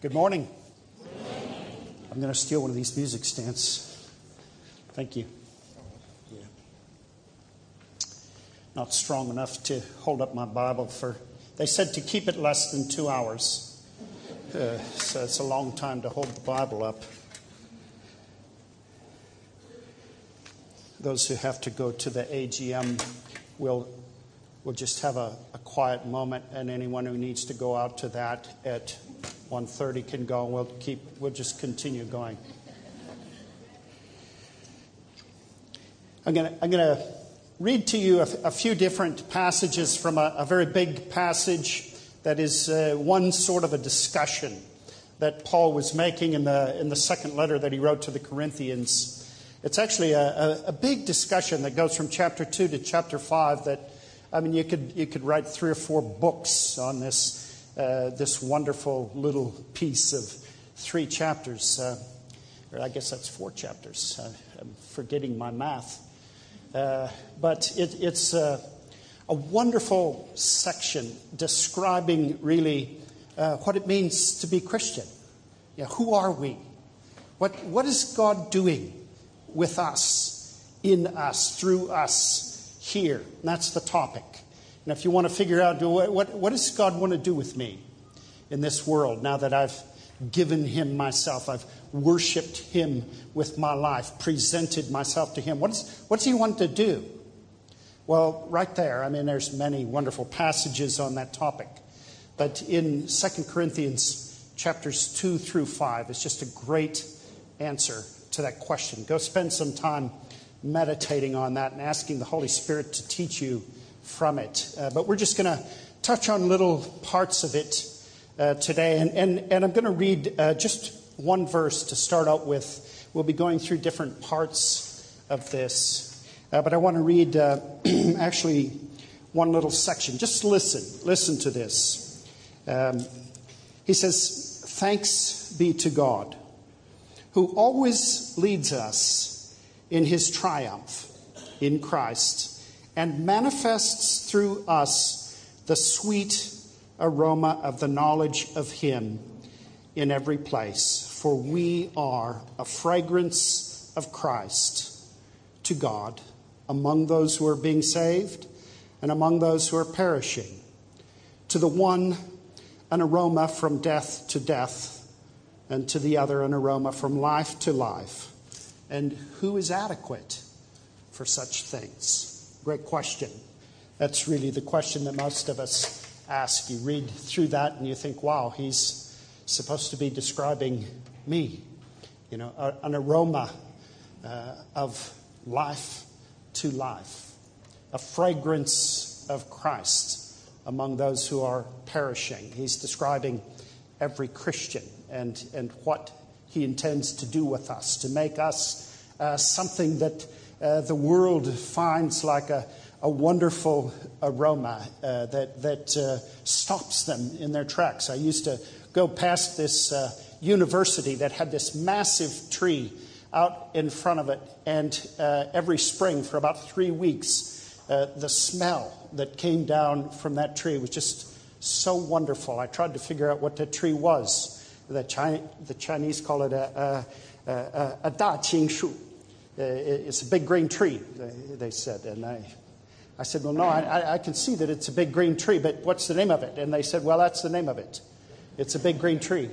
Good morning. I'm going to steal one of these music stands. Thank you. Yeah. Not strong enough to hold up my Bible for. They said to keep it less than two hours. Uh, so it's a long time to hold the Bible up. Those who have to go to the AGM will will just have a, a quiet moment, and anyone who needs to go out to that at 1.30 can go, and we'll, keep, we'll just continue going. I'm going to I'm gonna read to you a, a, few different passages from a, a very big passage that is uh, one sort of a discussion that Paul was making in the, in the second letter that he wrote to the Corinthians. It's actually a, a, big discussion that goes from chapter 2 to chapter 5 that, I mean, you could, you could write three or four books on this uh, this wonderful little piece of three chapters. Uh, or I guess that's four chapters. Uh, I'm forgetting my math. Uh, but it, it's a wonderful section describing really what it means to be Christian. Yeah, who are we? What, what is God doing with us, in us, through us here? And that's the topic. And if you want to figure out what, what, what does God want to do with me in this world now that I've given Him myself, I've worshiped Him with my life, presented myself to Him, what, is, what does He want to do? Well, right there, I mean, there's many wonderful passages on that topic. But in 2 Corinthians chapters 2 through 5, it's just a great answer to that question. Go spend some time meditating on that and asking the Holy Spirit to teach you from it. Uh, but we're just going to touch on little parts of it uh, today. And, and, and I'm going to read uh, just one verse to start out with. We'll be going through different parts of this. Uh, but I want to read uh, actually one little section. Just listen. Listen to this. Um, he says, Thanks be to God, who always leads us in his triumph in Christ and manifests through us the sweet aroma of the knowledge of Him in every place. For we are a fragrance of Christ to God among those who are being saved and among those who are perishing. To the one, an aroma from death to death, and to the other, an aroma from life to life. And who is adequate for such things? Great question. That's really the question that most of us ask. You read through that and you think, wow, he's supposed to be describing me. You know, an aroma uh, of life to life, a fragrance of Christ among those who are perishing. He's describing every Christian and, and what he intends to do with us, to make us uh, something that uh, the world finds like a, a wonderful aroma uh, that, that uh, stops them in their tracks. I used to go past this uh, university that had this massive tree out in front of it, and uh, every spring for about three weeks, the smell that came down from that tree was just so wonderful. I tried to figure out what that tree was. The, Chinese, the Chinese call it a, a, a, a da qing shu. Uh, it's a big green tree, they said. And I, I said, Well, no, I, I can see that it's a big green tree, but what's the name of it? And they said, Well, that's the name of it. It's a big green tree.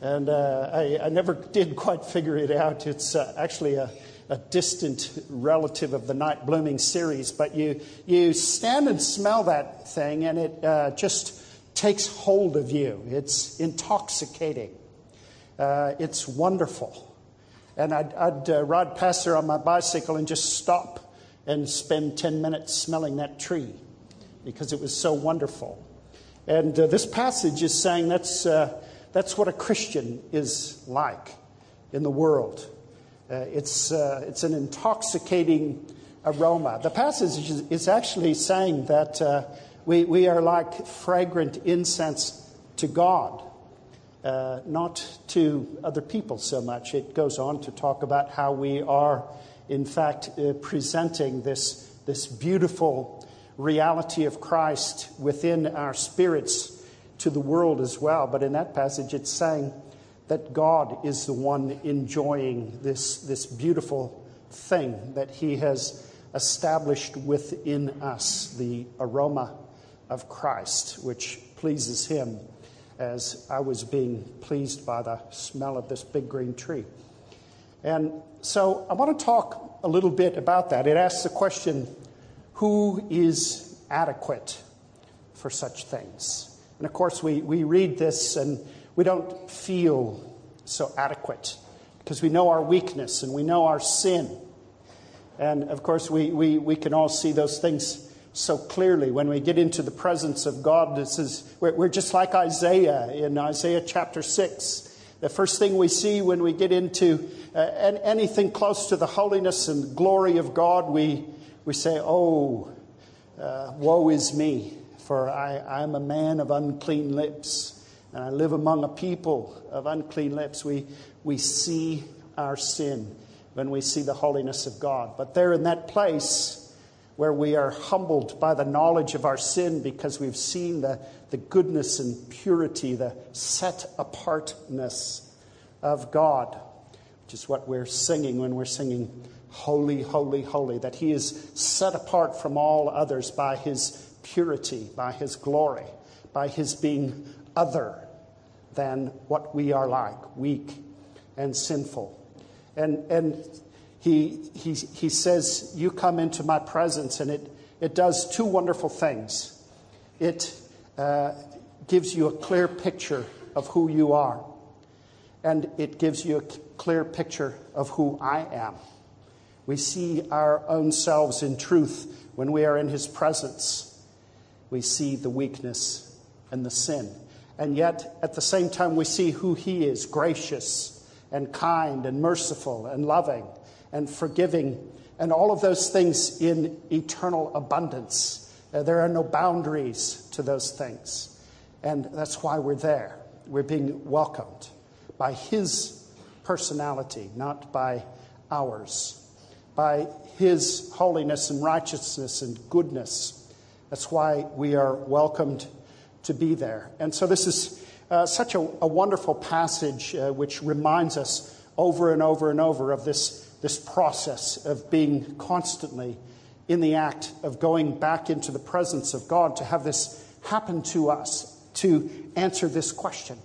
And uh, I, I, never did quite figure it out. It's uh, actually a, a, distant relative of the night blooming cereus, but you, you stand and smell that thing, and it uh, just takes hold of you. It's intoxicating, uh, it's wonderful. And I'd, I'd uh, ride past there on my bicycle and just stop and spend 10 minutes smelling that tree because it was so wonderful. And uh, this passage is saying that's, uh, that's what a Christian is like in the world. Uh, it's, uh, it's an intoxicating aroma. The passage is, is actually saying that uh, we, we are like fragrant incense to God uh, not to other people so much. It goes on to talk about how we are, in fact, uh, presenting this, this beautiful reality of Christ within our spirits to the world as well. But in that passage, it's saying that God is the one enjoying this, this beautiful thing that He has established within us, the aroma of Christ, which pleases Him as I was being pleased by the smell of this big green tree. And so I want to talk a little bit about that. It asks the question who is adequate for such things? And of course, we, we read this and we don't feel so adequate because we know our weakness and we know our sin. And of course, we, we, we can all see those things so clearly when we get into the presence of God. This is, we're, just like Isaiah in Isaiah chapter 6. The first thing we see when we get into uh, anything close to the holiness and glory of God, we, we say, Oh, uh, woe is me, for I, am a man of unclean lips, and I live among a people of unclean lips. We, we see our sin when we see the holiness of God. But there in that place where we are humbled by the knowledge of our sin because we've seen the, the goodness and purity, the set apartness of God, which is what we're singing when we're singing Holy, Holy, Holy, that He is set apart from all others by His purity, by His glory, by His being other than what we are like, weak and sinful. And, and he, he, he says, You come into my presence, and it, it does two wonderful things. It uh, gives you a clear picture of who you are, and it gives you a clear picture of who I am. We see our own selves in truth when we are in His presence. We see the weakness and the sin. And yet, at the same time, we see who He is gracious and kind and merciful and loving and forgiving and all of those things in eternal abundance. Uh, there are no boundaries to those things. And that's why we're there. We're being welcomed by His personality, not by ours by his holiness and righteousness and goodness. That's why we are welcomed to be there. And so, this is uh, such a, a, wonderful passage uh, which reminds us over and over and over of this, this process of being constantly in the act of going back into the presence of God to have this happen to us, to answer this question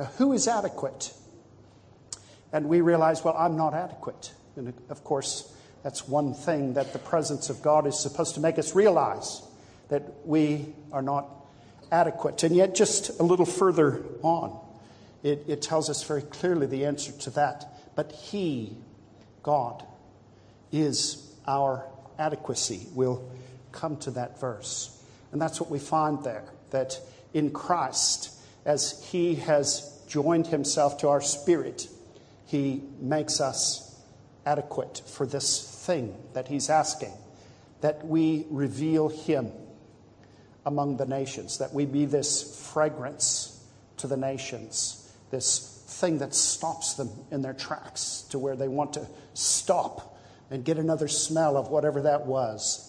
uh, Who is adequate? And we realize, well, I'm not adequate. And of course, that's one thing that the presence of God is supposed to make us realize that we are not adequate. And yet, just a little further on, it, it tells us very clearly the answer to that. But He, God, is our adequacy. We'll come to that verse. And that's what we find there that in Christ, as He has joined Himself to our spirit, He makes us adequate for this thing that he's asking that we reveal him among the nations, that we be this fragrance to the nations, this thing that stops them in their tracks to where they want to stop and get another smell of whatever that was.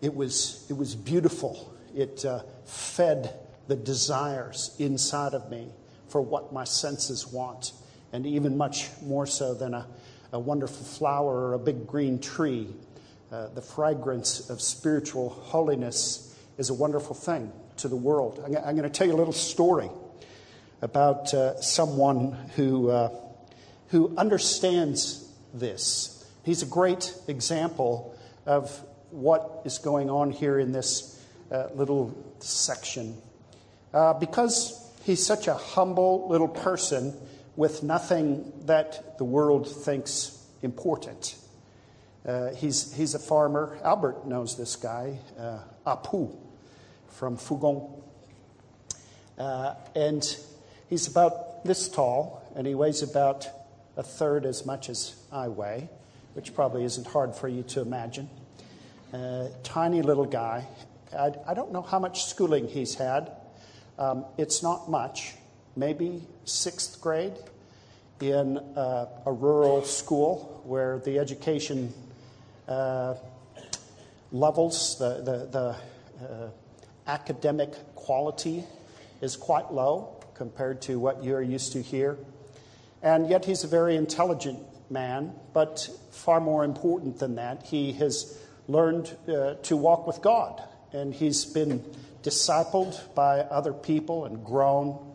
It was, it was beautiful. It uh, fed the desires inside of me for what my senses want, and even much more so than a a wonderful flower or a big green tree. Uh, the fragrance of spiritual holiness is a wonderful thing to the world. I'm, I'm going to tell you a little story about uh, someone who, uh, who understands this. He's a great example of what is going on here in this uh, little section. Uh, because he's such a humble little person, with nothing that the world thinks important. Uh, he's, he's a farmer. Albert knows this guy, uh, Apu from Fougon. And he's about this tall, and he weighs about a third as much as I weigh, which probably isn't hard for you to imagine. Uh, tiny little guy. I, I, don't know how much schooling he's had. Um, it's not much maybe sixth grade in uh, a rural school where the education uh, levels, the, the, the uh, academic quality is quite low compared to what you're used to here. And yet he's a very intelligent man, but far more important than that, he has learned uh, to walk with God. And he's been discipled by other people and grown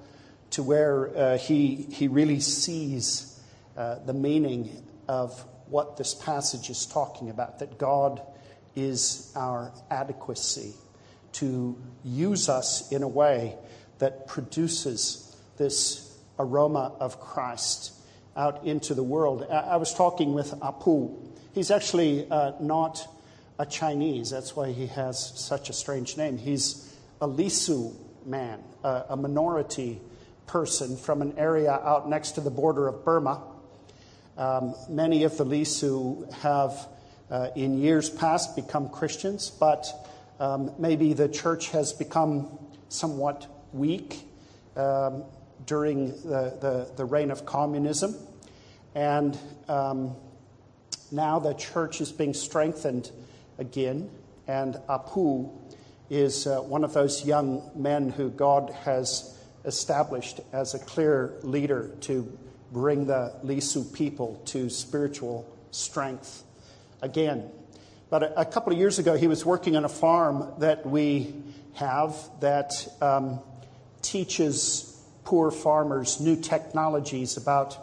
to where uh, he, he really sees uh, the meaning of what this passage is talking about that God is our adequacy to use us in a way that produces this aroma of Christ out into the world. I was talking with Apu. He's actually uh, not a Chinese, that's why he has such a strange name. He's a Lisu man, a, a minority person from an area out next to the border of Burma. Um, many of the Lisu have, uh, in years past, become Christians, but um, maybe the church has become somewhat weak um, during the, the, the, reign of communism. And um, now the church is being strengthened again. And Apu is uh, one of those young men who God has established as a clear leader to bring the Lisu people to spiritual strength again. But a, couple of years ago, he was working on a farm that we have that um, teaches poor farmers new technologies about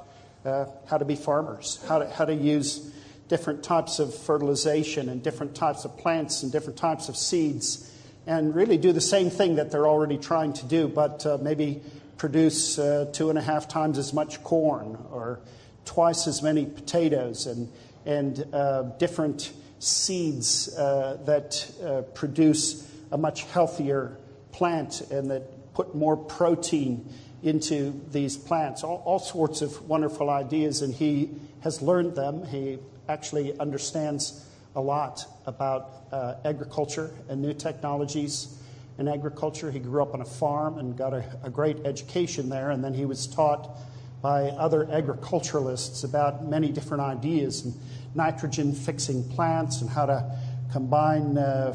uh, how to be farmers, how to, how to use different types of fertilization and different types of plants and different types of seeds, and really do the same thing that they're already trying to do, but uh, maybe produce uh, two and a half times as much corn or twice as many potatoes and, and uh, different seeds uh, that uh, produce a much healthier plant and that put more protein into these plants. All, all sorts of wonderful ideas, and he has learned them. He actually understands a lot about uh, agriculture and new technologies in agriculture. He grew up on a farm and got a, a great education there, and then he was taught by other agriculturalists about many different ideas and nitrogen fixing plants and how to combine uh,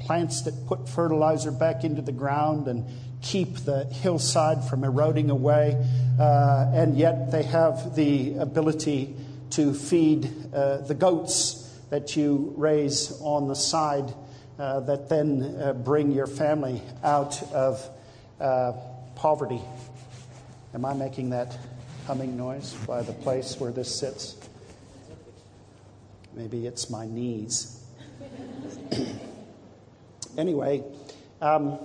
plants that put fertilizer back into the ground and keep the hillside from eroding away. Uh, and yet they have the ability to feed uh, the goats that you raise on the side uh, that then uh, bring your family out of uh, poverty. Am I making that humming noise by the place where this sits? Maybe it's my knees. anyway, um,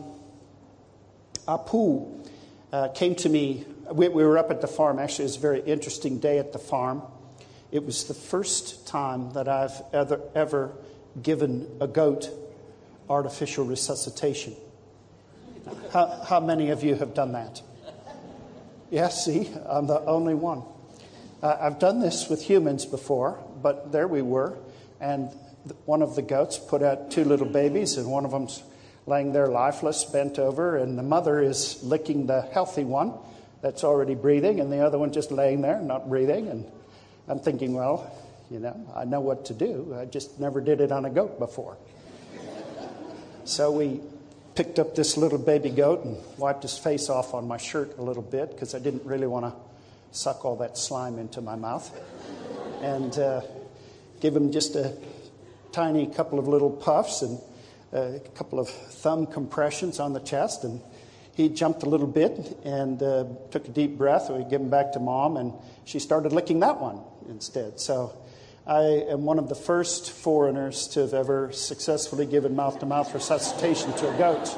Apu uh, came to me. We, we, were up at the farm. Actually, it was a very interesting day at the farm. It was the first time that I've ever, ever given a goat artificial resuscitation. How, how many of you have done that? Yes, yeah, see, I'm the only one. Uh, I've done this with humans before, but there we were, and one of the goats put out two little babies, and one of them's laying there lifeless, bent over, and the mother is licking the healthy one that's already breathing, and the other one just laying there, not breathing. And I'm thinking, well, you know, I know what to do. I just never did it on a goat before. so we picked up this little baby goat and wiped his face off on my shirt a little bit because I didn't really want to suck all that slime into my mouth. And uh, give him just a tiny couple of little puffs and a couple of thumb compressions on the chest. And he jumped a little bit and uh, took a deep breath. We gave him back to mom, and she started licking that one instead. So I am one of the first foreigners to have ever successfully given mouth to mouth resuscitation to a goat.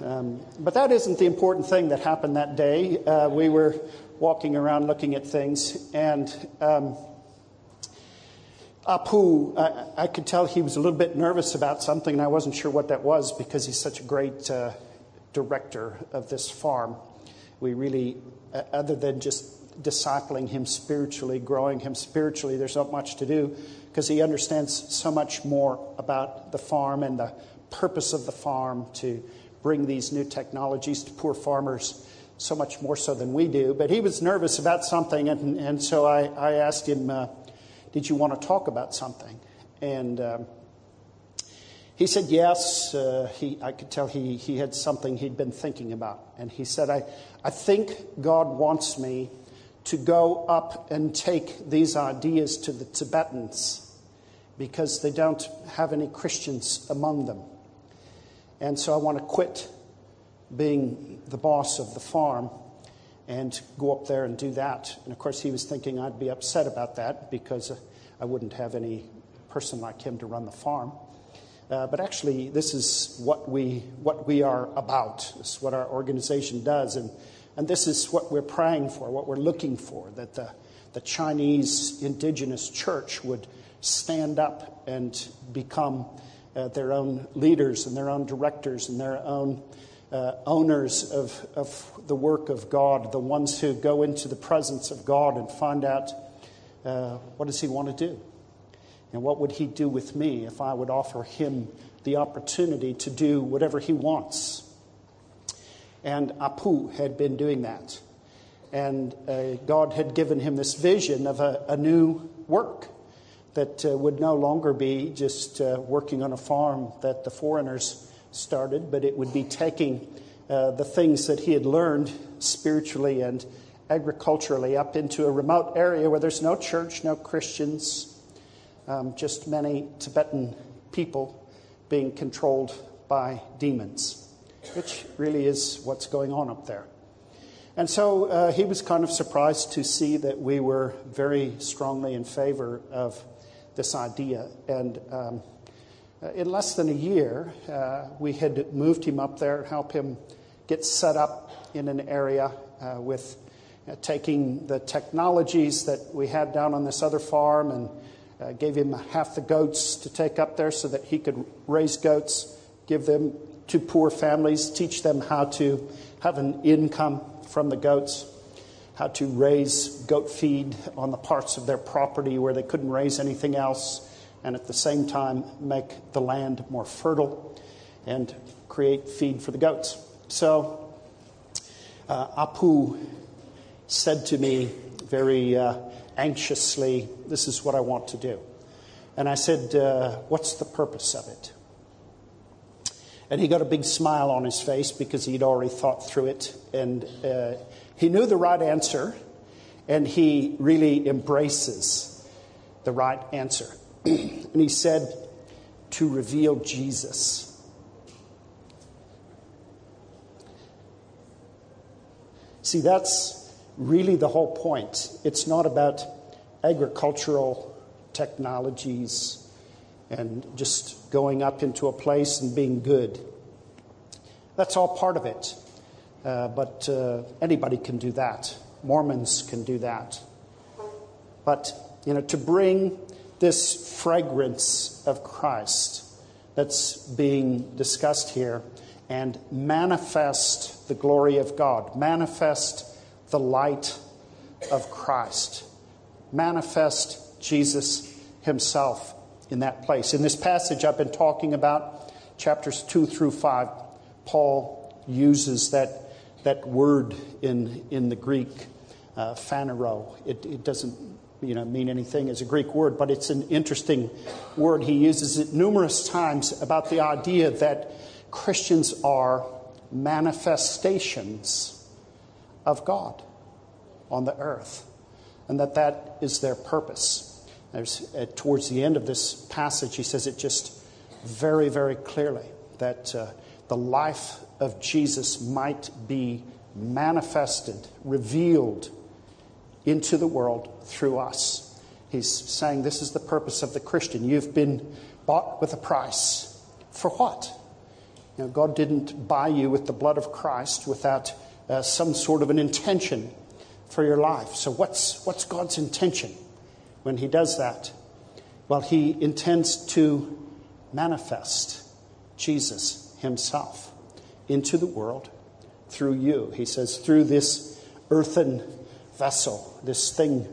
Um, but that isn't the important thing that happened that day. Uh, we were walking around looking at things, and um, Apu, I, I, could tell he was a little bit nervous about something, and I wasn't sure what that was because he's such a great uh, director of this farm. We really, uh, other than just discipling him spiritually, growing him spiritually, there's not much to do because he understands so much more about the farm and the purpose of the farm to bring these new technologies to poor farmers so much more so than we do. But he was nervous about something, and, and so I, I asked him, uh, Did you want to talk about something? And um, he said yes. Uh, he, I could tell he, he had something he'd been thinking about. And he said, I, I think God wants me to go up and take these ideas to the Tibetans because they don't have any Christians among them. And so I want to quit being the boss of the farm and go up there and do that. And of course, he was thinking I'd be upset about that because I wouldn't have any person like him to run the farm. Uh, but actually, this is what we, what we are about. This is what our organization does. And, and this is what we're praying for, what we're looking for that the, the Chinese indigenous church would stand up and become uh, their own leaders and their own directors and their own uh, owners of, of the work of God, the ones who go into the presence of God and find out uh, what does He want to do? And what would he do with me if I would offer him the opportunity to do whatever he wants? And Apu had been doing that. And uh, God had given him this vision of a, a new work that uh, would no longer be just uh, working on a farm that the foreigners started, but it would be taking uh, the things that he had learned spiritually and agriculturally up into a remote area where there's no church, no Christians, um, just many Tibetan people being controlled by demons, which really is what's going on up there. And so uh, he was kind of surprised to see that we were very strongly in favor of this idea. And um, in less than a year, uh, we had moved him up there, help him get set up in an area uh, with uh, taking the technologies that we had down on this other farm and uh, gave him half the goats to take up there so that he could raise goats, give them to poor families, teach them how to have an income from the goats, how to raise goat feed on the parts of their property where they couldn't raise anything else, and at the same time make the land more fertile and create feed for the goats. So uh, Apu said to me very uh, anxiously, This is what I want to do. And I said, uh, What's the purpose of it? And he got a big smile on his face because he'd already thought through it. And uh, he knew the right answer, and he really embraces the right answer. and he said, To reveal Jesus. See, that's really the whole point. It's not about agricultural technologies and just going up into a place and being good. That's all part of it. Uh, but uh, anybody can do that. Mormons can do that. But, you know, to bring this fragrance of Christ that's being discussed here and manifest the glory of God, manifest the light of Christ. Manifest Jesus himself in that place. In this passage I've been talking about, chapters 2 through 5, Paul uses that, that word in, in the Greek, uh, phanero. It, it doesn't you know, mean anything as a Greek word, but it's an interesting word. He uses it numerous times about the idea that Christians are manifestations of God on the earth, and that that is their purpose. There's, uh, towards the end of this passage, he says it just very, very clearly that uh, the life of Jesus might be manifested, revealed into the world through us. He's saying this is the purpose of the Christian. You've been bought with a price. For what? You know, God didn't buy you with the blood of Christ without uh, some sort of an intention for your life. So, what's, what's God's intention when He does that? Well, He intends to manifest Jesus Himself into the world through you. He says, through this earthen vessel, this thing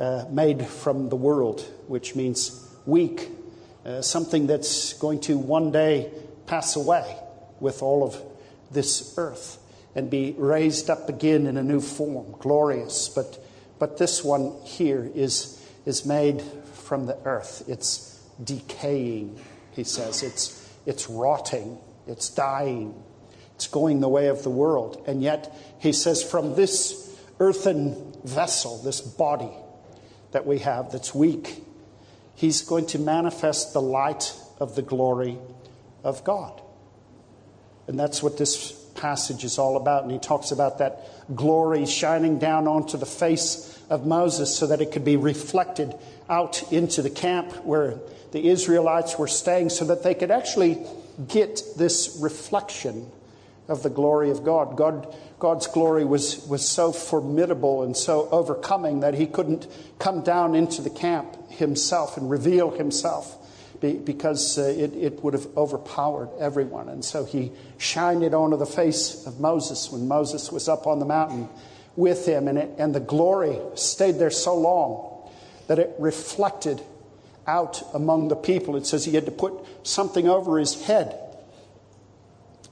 uh, made from the world, which means weak, uh, something that's going to one day pass away with all of this earth and be raised up again in a new form, glorious. But, but this one here is, is made from the earth. It's decaying, he says. It's, it's rotting, it's dying, it's going the way of the world. And yet, he says, from this earthen vessel, this body that we have that's weak, he's going to manifest the light of the glory of God. And that's what this passage is all about. And he talks about that glory shining down onto the face of Moses so that it could be reflected out into the camp where the Israelites were staying so that they could actually get this reflection of the glory of God. God God's glory was, was so formidable and so overcoming that he couldn't come down into the camp himself and reveal himself because uh, it, it would have overpowered everyone. And so he shined it onto the face of Moses when Moses was up on the mountain with him. And, it, and the glory stayed there so long that it reflected out among the people. It says he had to put something over his head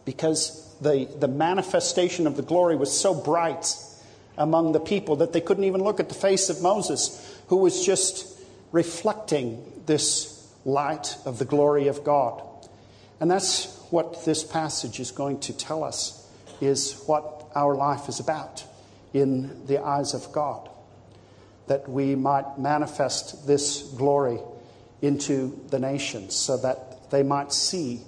because the, the manifestation of the glory was so bright among the people that they couldn't even look at the face of Moses, who was just reflecting this light of the glory of God. And that's what this passage is going to tell us is what our life is about in the eyes of God. That we might manifest this glory into the nations so that they might see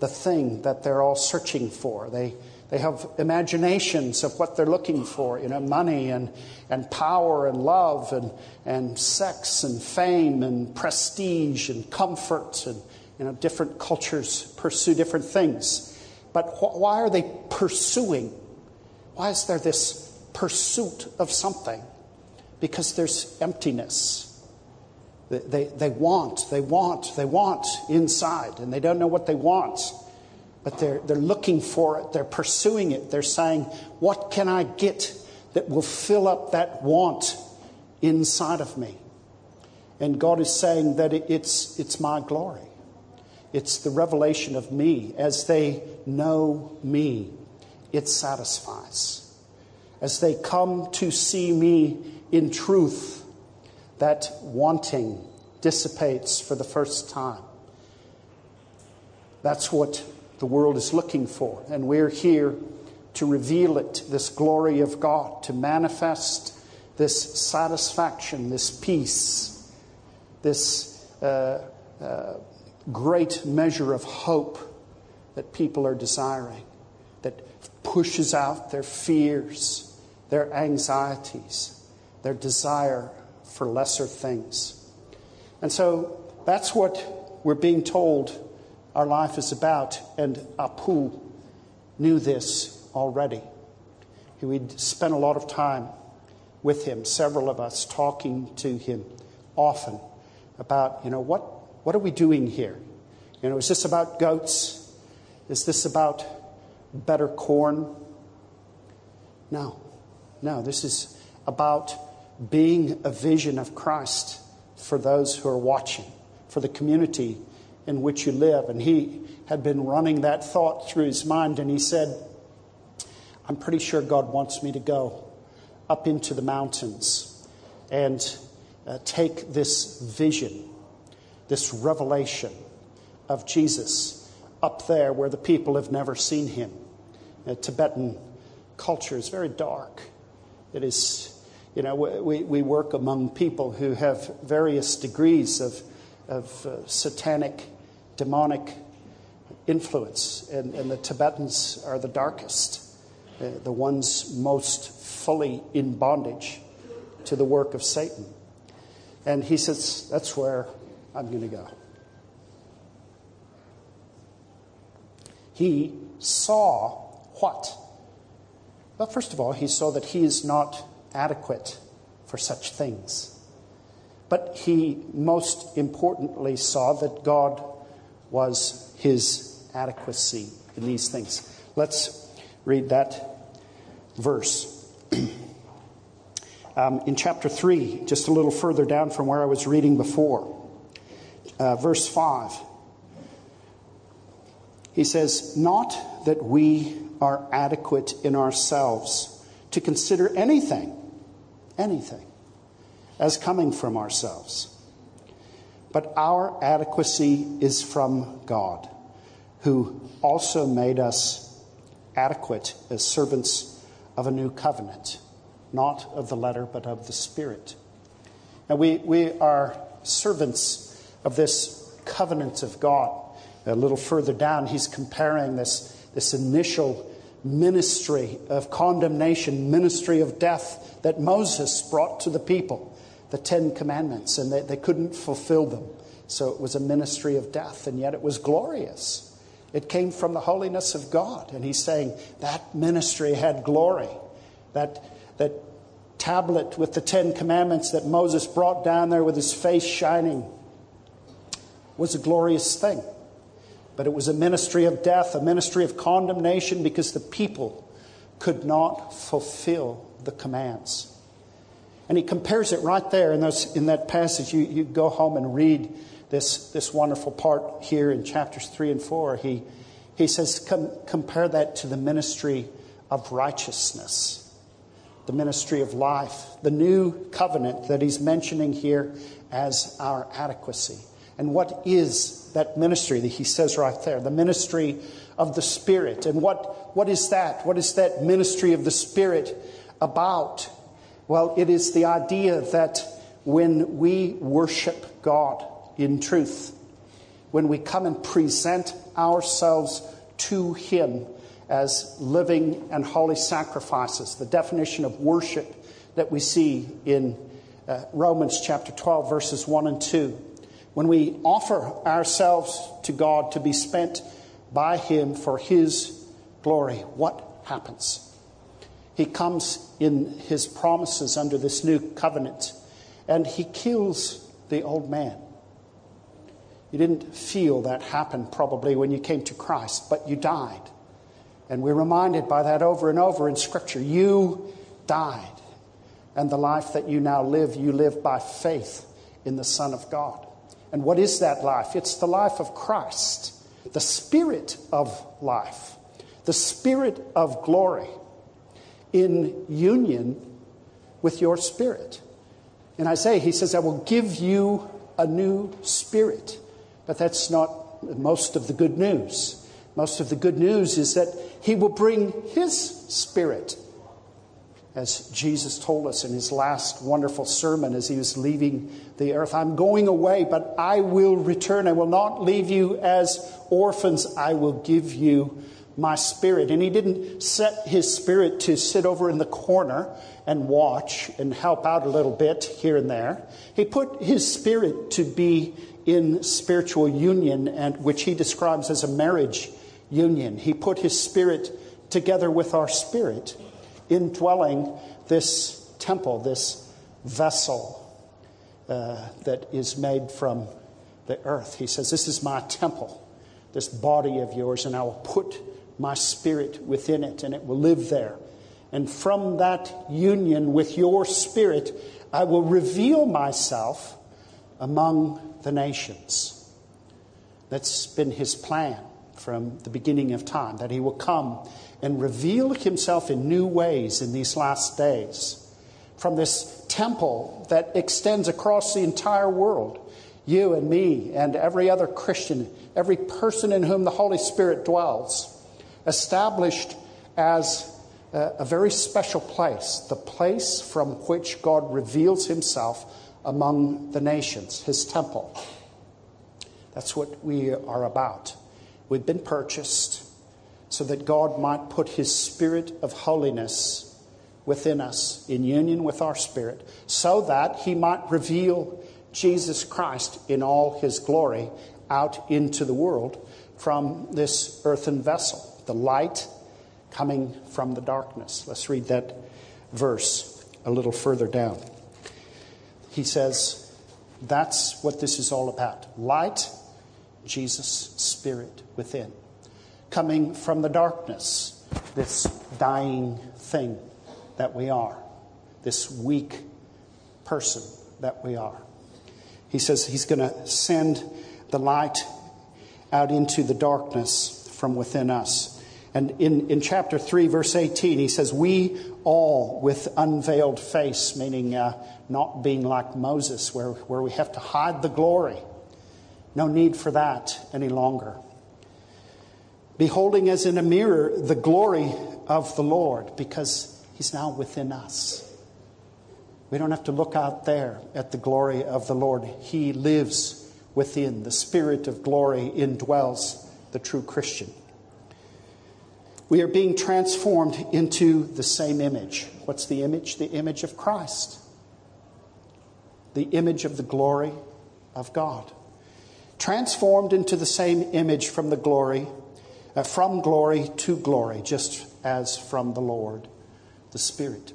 the thing that they're all searching for. They, they have imaginations of what they're looking for, you know, money and, and power and love and, and sex and fame and prestige and comfort and, you know, different cultures pursue different things. But wh- why are they pursuing? Why is there this pursuit of something? Because there's emptiness. They, they want, they want, they want inside, and they don't know what they want, but they're, they're looking for it, they're pursuing it. They're saying, What can I get that will fill up that want inside of me? And God is saying that it, it's, it's my glory. It's the revelation of me. As they know me, it satisfies. As they come to see me in truth, that wanting dissipates for the first time. That's what the world is looking for, and we're here to reveal it, this glory of God, to manifest this satisfaction, this peace, this uh, uh, great measure of hope that people are desiring, that pushes out their fears, their anxieties, their desire for lesser things. And so that's what we're being told our life is about. And Apu knew this already. We'd spent a lot of time with him, several of us talking to him often about, you know, what, what are we doing here? You know, is this about goats? Is this about better corn? No, no, this is about being a vision of Christ for those who are watching, for the community in which you live. And he had been running that thought through his mind, and he said, I'm pretty sure God wants me to go up into the mountains and uh, take this vision, this revelation of Jesus up there where the people have never seen him. Uh, Tibetan culture is very dark. It is you know, we, we work among people who have various degrees of, of uh, satanic, demonic influence, and, and, the Tibetans are the darkest, uh, the ones most fully in bondage to the work of Satan. And he says, That's where I'm going to go. He saw what? Well, first of all, he saw that he is not adequate for such things. But he most importantly saw that God was his adequacy in these things. Let's read that verse. um, in chapter 3, just a little further down from where I was reading before, uh, verse 5, he says, Not that we are adequate in ourselves to consider anything anything as coming from ourselves. But our adequacy is from God, who also made us adequate as servants of a new covenant, not of the letter, but of the Spirit. And we, we are servants of this covenant of God. A little further down, he's comparing this, this initial ministry of condemnation, ministry of death that Moses brought to the people, the Ten Commandments, and they, they couldn't fulfill them. So it was a ministry of death, and yet it was glorious. It came from the holiness of God. And he's saying that ministry had glory. That, that tablet with the Ten Commandments that Moses brought down there with his face shining was a glorious thing. But it was a ministry of death, a ministry of condemnation, because the people could not fulfill the commands. And he compares it right there in, those, in that passage. You, you go home and read this, this wonderful part here in chapters 3 and 4. He, he says, Com- compare that to the ministry of righteousness, the ministry of life, the new covenant that he's mentioning here as our adequacy. And what is that ministry that he says right there? The ministry of the Spirit. And what, what is that? What is that ministry of the Spirit about? Well, it is the idea that when we worship God in truth, when we come and present ourselves to Him as living and holy sacrifices, the definition of worship that we see in uh, Romans chapter 12, verses 1 and 2 when we offer ourselves to God to be spent by Him for His glory, what happens? He comes in His promises under this new covenant and He kills the old man. You didn't feel that happen probably when you came to Christ, but you died. And we're reminded by that over and over in Scripture. You died. And the life that you now live, you live by faith in the Son of God. And what is that life? It's the life of Christ, the spirit of life, the spirit of glory in union with your spirit. In Isaiah, he says, I will give you a new spirit. But that's not most of the good news. Most of the good news is that he will bring his spirit as Jesus told us in his last wonderful sermon as he was leaving the earth. I'm going away, but I will return. I will not leave you as orphans. I will give you my spirit. And he didn't set his spirit to sit over in the corner and watch and help out a little bit here and there. He put his spirit to be in spiritual union, and which he describes as a marriage union. He put his spirit together with our spirit indwelling this temple, this vessel uh, that is made from the earth. He says, This is my temple, this body of yours, and I will put my spirit within it, and it will live there. And from that union with your spirit, I will reveal myself among the nations. That's been his plan from the beginning of time, that he will come and reveal himself in new ways in these last days. From this temple that extends across the entire world, you and me and every other Christian, every person in whom the Holy Spirit dwells, established as a, very special place, the place from which God reveals himself among the nations, his temple. That's what we are about. We've been purchased so that God might put his spirit of holiness within us in union with our spirit, so that he might reveal Jesus Christ in all his glory out into the world from this earthen vessel, the light coming from the darkness. Let's read that verse a little further down. He says, That's what this is all about. Light, Jesus' Spirit within coming from the darkness, this dying thing that we are, this weak person that we are. He says he's going to send the light out into the darkness from within us. And in, in chapter 3, verse 18, he says, We all with unveiled face, meaning uh, not being like Moses, where, where we have to hide the glory. No need for that any longer. Beholding as in a mirror the glory of the Lord, because he's now within us. We don't have to look out there at the glory of the Lord. He lives within. The Spirit of glory indwells the true Christian. We are being transformed into the same image. What's the image? The image of Christ, the image of the glory of God. Transformed into the same image from the glory, uh, from glory to glory, just as from the Lord, the Spirit.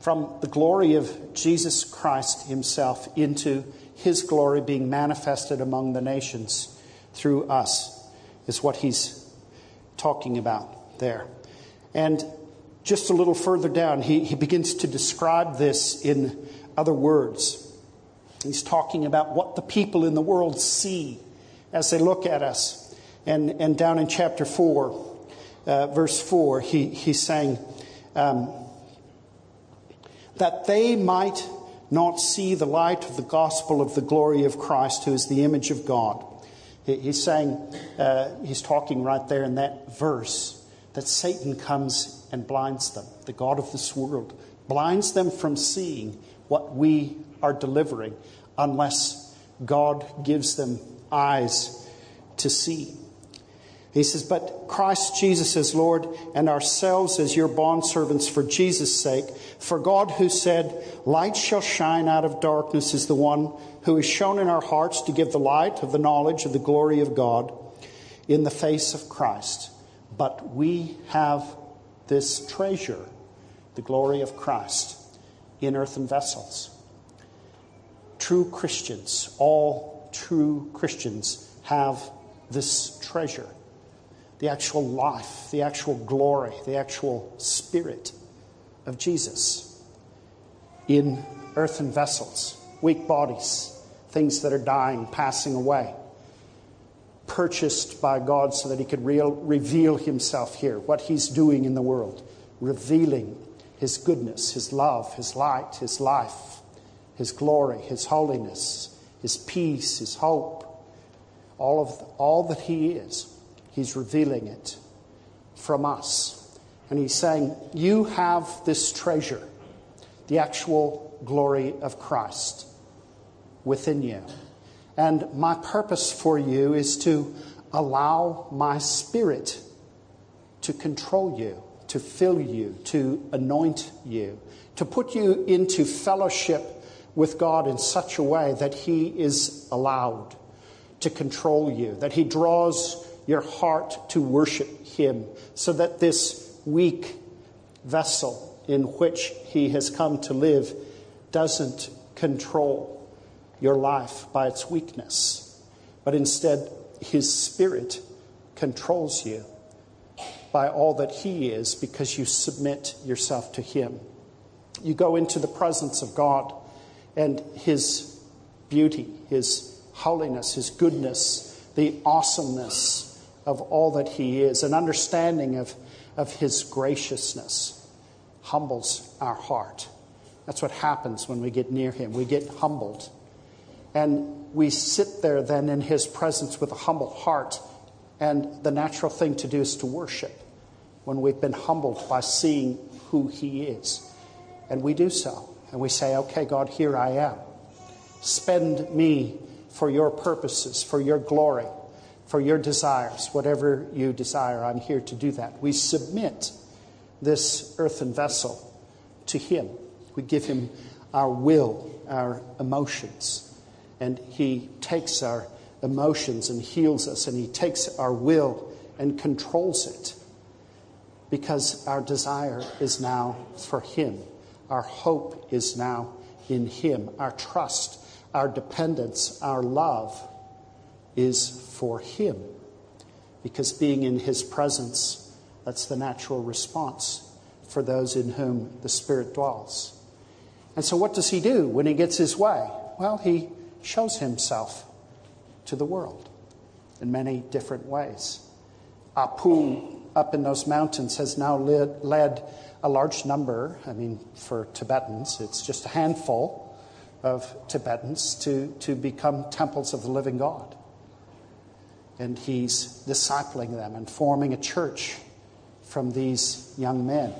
From the glory of Jesus Christ Himself into His glory being manifested among the nations through us is what He's talking about there. And just a little further down, he, he begins to describe this in other words. He's talking about what the people in the world see as they look at us. And, and down in chapter 4, uh, verse 4, he, he's saying um, that they might not see the light of the gospel of the glory of Christ, who is the image of God. He's saying, uh, he's talking right there in that verse, that Satan comes and blinds them. The God of this world blinds them from seeing what we are delivering unless God gives them eyes to see. He says, But Christ Jesus is Lord, and ourselves as your bondservants for Jesus' sake. For God, who said, Light shall shine out of darkness, is the one who is shone in our hearts to give the light of the knowledge of the glory of God in the face of Christ. But we have this treasure, the glory of Christ, in earthen vessels. True Christians, all true Christians, have this treasure the actual life, the actual glory, the actual spirit of Jesus in earthen vessels, weak bodies, things that are dying, passing away, purchased by God so that He could reveal Himself here, what He's doing in the world, revealing His goodness, His love, His light, His life, His glory, His holiness, His peace, His hope, all of all that He is. He's revealing it from us. And he's saying, You have this treasure, the actual glory of Christ within you. And my purpose for you is to allow my spirit to control you, to fill you, to anoint you, to put you into fellowship with God in such a way that He is allowed to control you, that He draws your heart to worship Him, so that this weak vessel in which He has come to live doesn't control your life by its weakness, but instead His Spirit controls you by all that He is because you submit yourself to Him. You go into the presence of God and His beauty, His holiness, His goodness, the awesomeness of all that He is, an understanding of, of His graciousness humbles our heart. That's what happens when we get near Him. We get humbled. And we sit there then in His presence with a humble heart. And the natural thing to do is to worship when we've been humbled by seeing who He is. And we do so. And we say, Okay, God, here I am. Spend me for your purposes, for your glory for your desires, whatever you desire. I'm here to do that. We submit this earthen vessel to Him. We give Him our will, our emotions, and He takes our emotions and heals us, and He takes our will and controls it because our desire is now for Him. Our hope is now in Him. Our trust, our dependence, our love is for Him. Because being in His presence, that's the natural response for those in whom the Spirit dwells. And so, what does He do when He gets His way? Well, He shows Himself to the world in many different ways. Ah Apu, up in those mountains, has now led, led a large number, I mean, for Tibetans, it's just a handful of Tibetans to, to become temples of the living God. And he's discipling them and forming a church from these young men.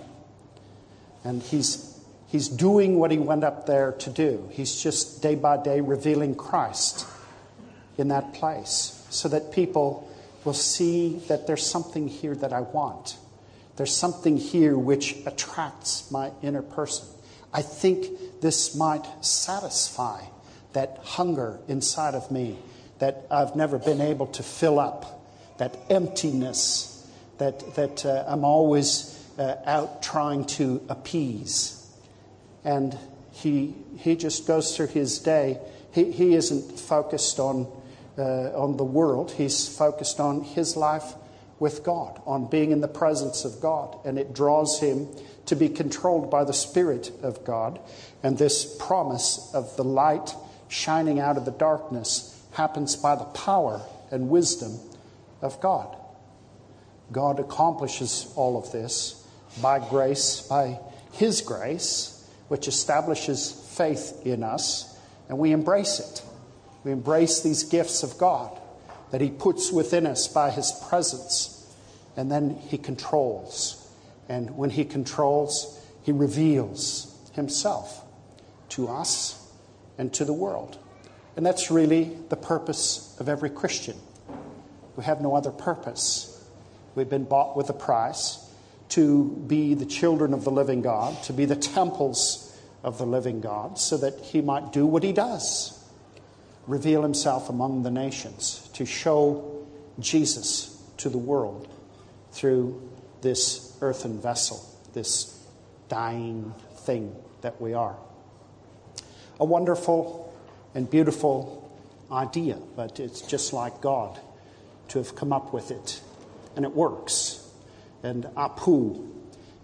And he's, he's doing what he went up there to do. He's just day by day revealing Christ in that place so that people will see that there's something here that I want. There's something here which attracts my inner person. I think this might satisfy that hunger inside of me that I've never been able to fill up, that emptiness that, that uh, I'm always uh, out trying to appease. And he, he just goes through his day. He, he isn't focused on, uh, on the world, he's focused on his life with God, on being in the presence of God. And it draws him to be controlled by the Spirit of God. And this promise of the light shining out of the darkness happens by the power and wisdom of God. God accomplishes all of this by grace, by His grace, which establishes faith in us, and we embrace it. We embrace these gifts of God that He puts within us by His presence, and then He controls. And when He controls, He reveals Himself to us and to the world. And that's really the purpose of every Christian. We have no other purpose. We've been bought with a price to be the children of the living God, to be the temples of the living God, so that He might do what He does reveal Himself among the nations, to show Jesus to the world through this earthen vessel, this dying thing that we are. A wonderful and beautiful idea, but it's just like God to have come up with it. And it works. And Apu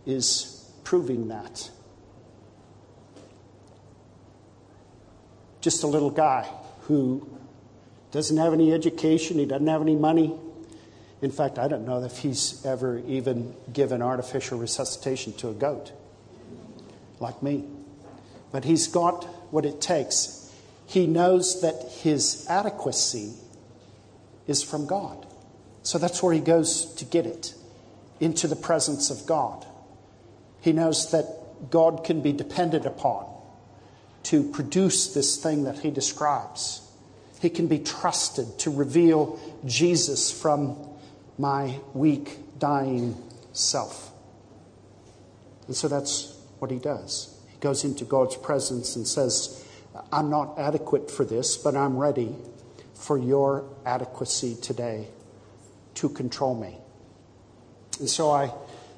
is proving that. Just a little guy who doesn't have any education, he doesn't have any money. In fact, I don't know if he's ever even given artificial resuscitation to a goat, like me. But he's got what it takes. He knows that his adequacy is from God. So that's where he goes to get it into the presence of God. He knows that God can be depended upon to produce this thing that he describes. He can be trusted to reveal Jesus from my weak, dying self. And so that's what he does. He goes into God's presence and says, I'm not adequate for this, but I'm ready for your adequacy today to control me. And so I,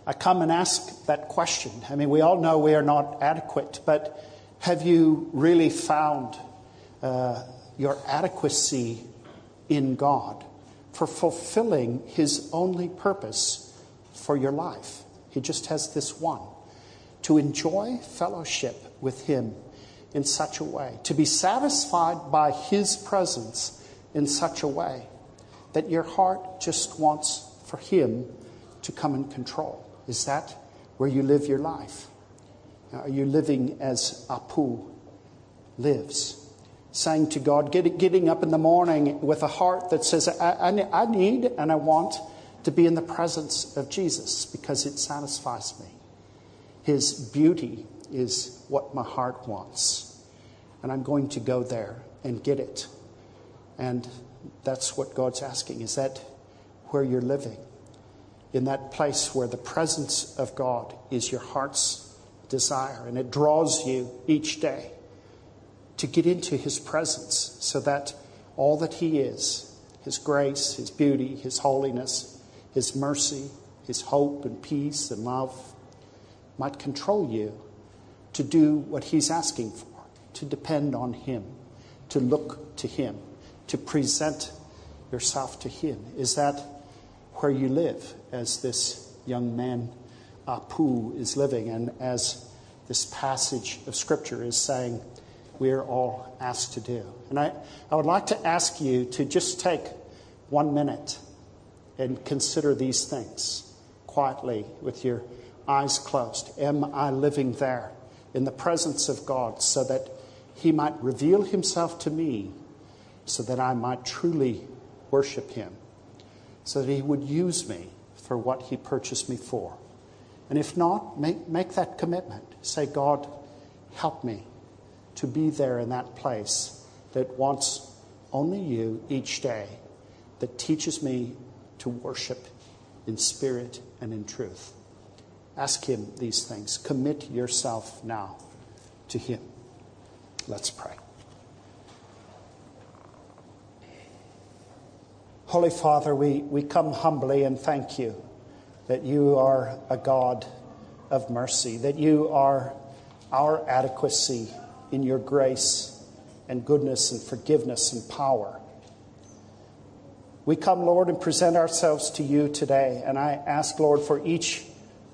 I come and ask that question. I mean, we all know we are not adequate, but have you really found uh, your adequacy in God for fulfilling His only purpose for your life? He just has this one to enjoy fellowship with Him in such a way, to be satisfied by His presence in such a way that your heart just wants for Him to come and control. Is that where you live your life? Are you living as Apu lives? Saying to God, get, getting up in the morning with a heart that says, I, I, I need and I want to be in the presence of Jesus because it satisfies me. His beauty is what my heart wants. And I'm going to go there and get it. And that's what God's asking. Is that where you're living? In that place where the presence of God is your heart's desire and it draws you each day to get into His presence so that all that He is, His grace, His beauty, His holiness, His mercy, His hope and peace and love, might control you to do what He's asking for, to depend on Him, to look to Him, to present yourself to Him. Is that where you live as this young man, uh, Apu, is living, and as this passage of Scripture is saying we're all asked to do? And I, I would like to ask you to just take one minute and consider these things quietly with your eyes closed. Am I living there in the presence of God so that He might reveal Himself to me so that I might truly worship Him so that He would use me for what He purchased me for. And if not, make, make that commitment. Say, God, help me to be there in that place that wants only you each day, that teaches me to worship in spirit and in truth. Ask Him these things. Commit yourself now to Him. Let's pray. Holy Father, we, we come humbly and thank you that you are a God of mercy, that you are our adequacy in your grace and goodness and forgiveness and power. We come, Lord, and present ourselves to you today. And I ask, Lord, for each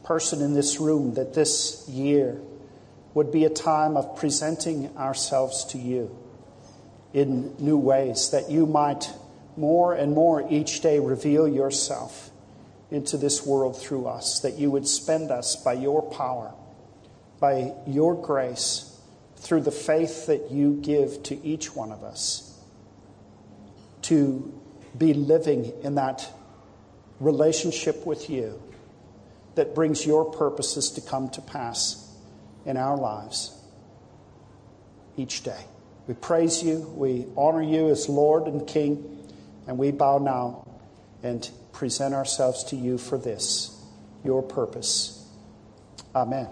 person in this room that this year would be a time of presenting ourselves to you in new ways, that you might more and more each day reveal yourself into this world through us, that you would spend us by your power, by your grace, through the faith that you give to each one of us, to be living in that relationship with you that brings your purposes to come to pass in our lives each day. We praise you, we honor you as Lord and King, and we bow now and present ourselves to you for this, your purpose. Amen.